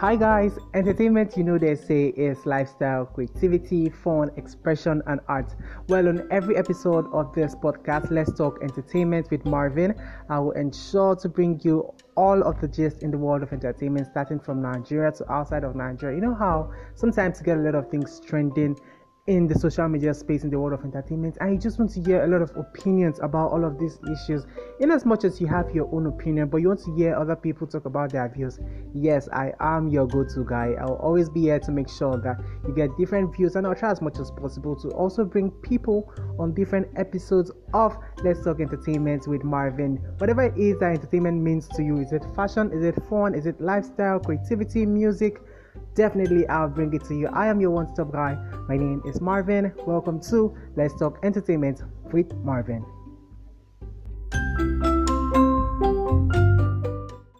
Hi guys, entertainment you know they say is lifestyle, creativity, fun, expression, and art. Well, on every episode of this podcast, Let's Talk Entertainment with Marvin, I will ensure to bring you all of the gist in the world of entertainment, starting from Nigeria to outside of Nigeria. You know how sometimes you get a lot of things trending in the social media space in the world of entertainment and you just want to hear a lot of opinions about all of these issues. In as much as you have your own opinion but you want to hear other people talk about their views. Yes i am your go-to guy. I'll always be here to make sure that you get different views and i'll try as much as possible to also bring people on different episodes of let's talk entertainment with marvin. Whatever it is that entertainment means to you is it fashion is it fun is it lifestyle creativity music? Definitely I'll bring it to you. I am your one stop guy. My name is Marvin. Welcome to Let's Talk Entertainment with Marvin.